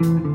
Mm-hmm.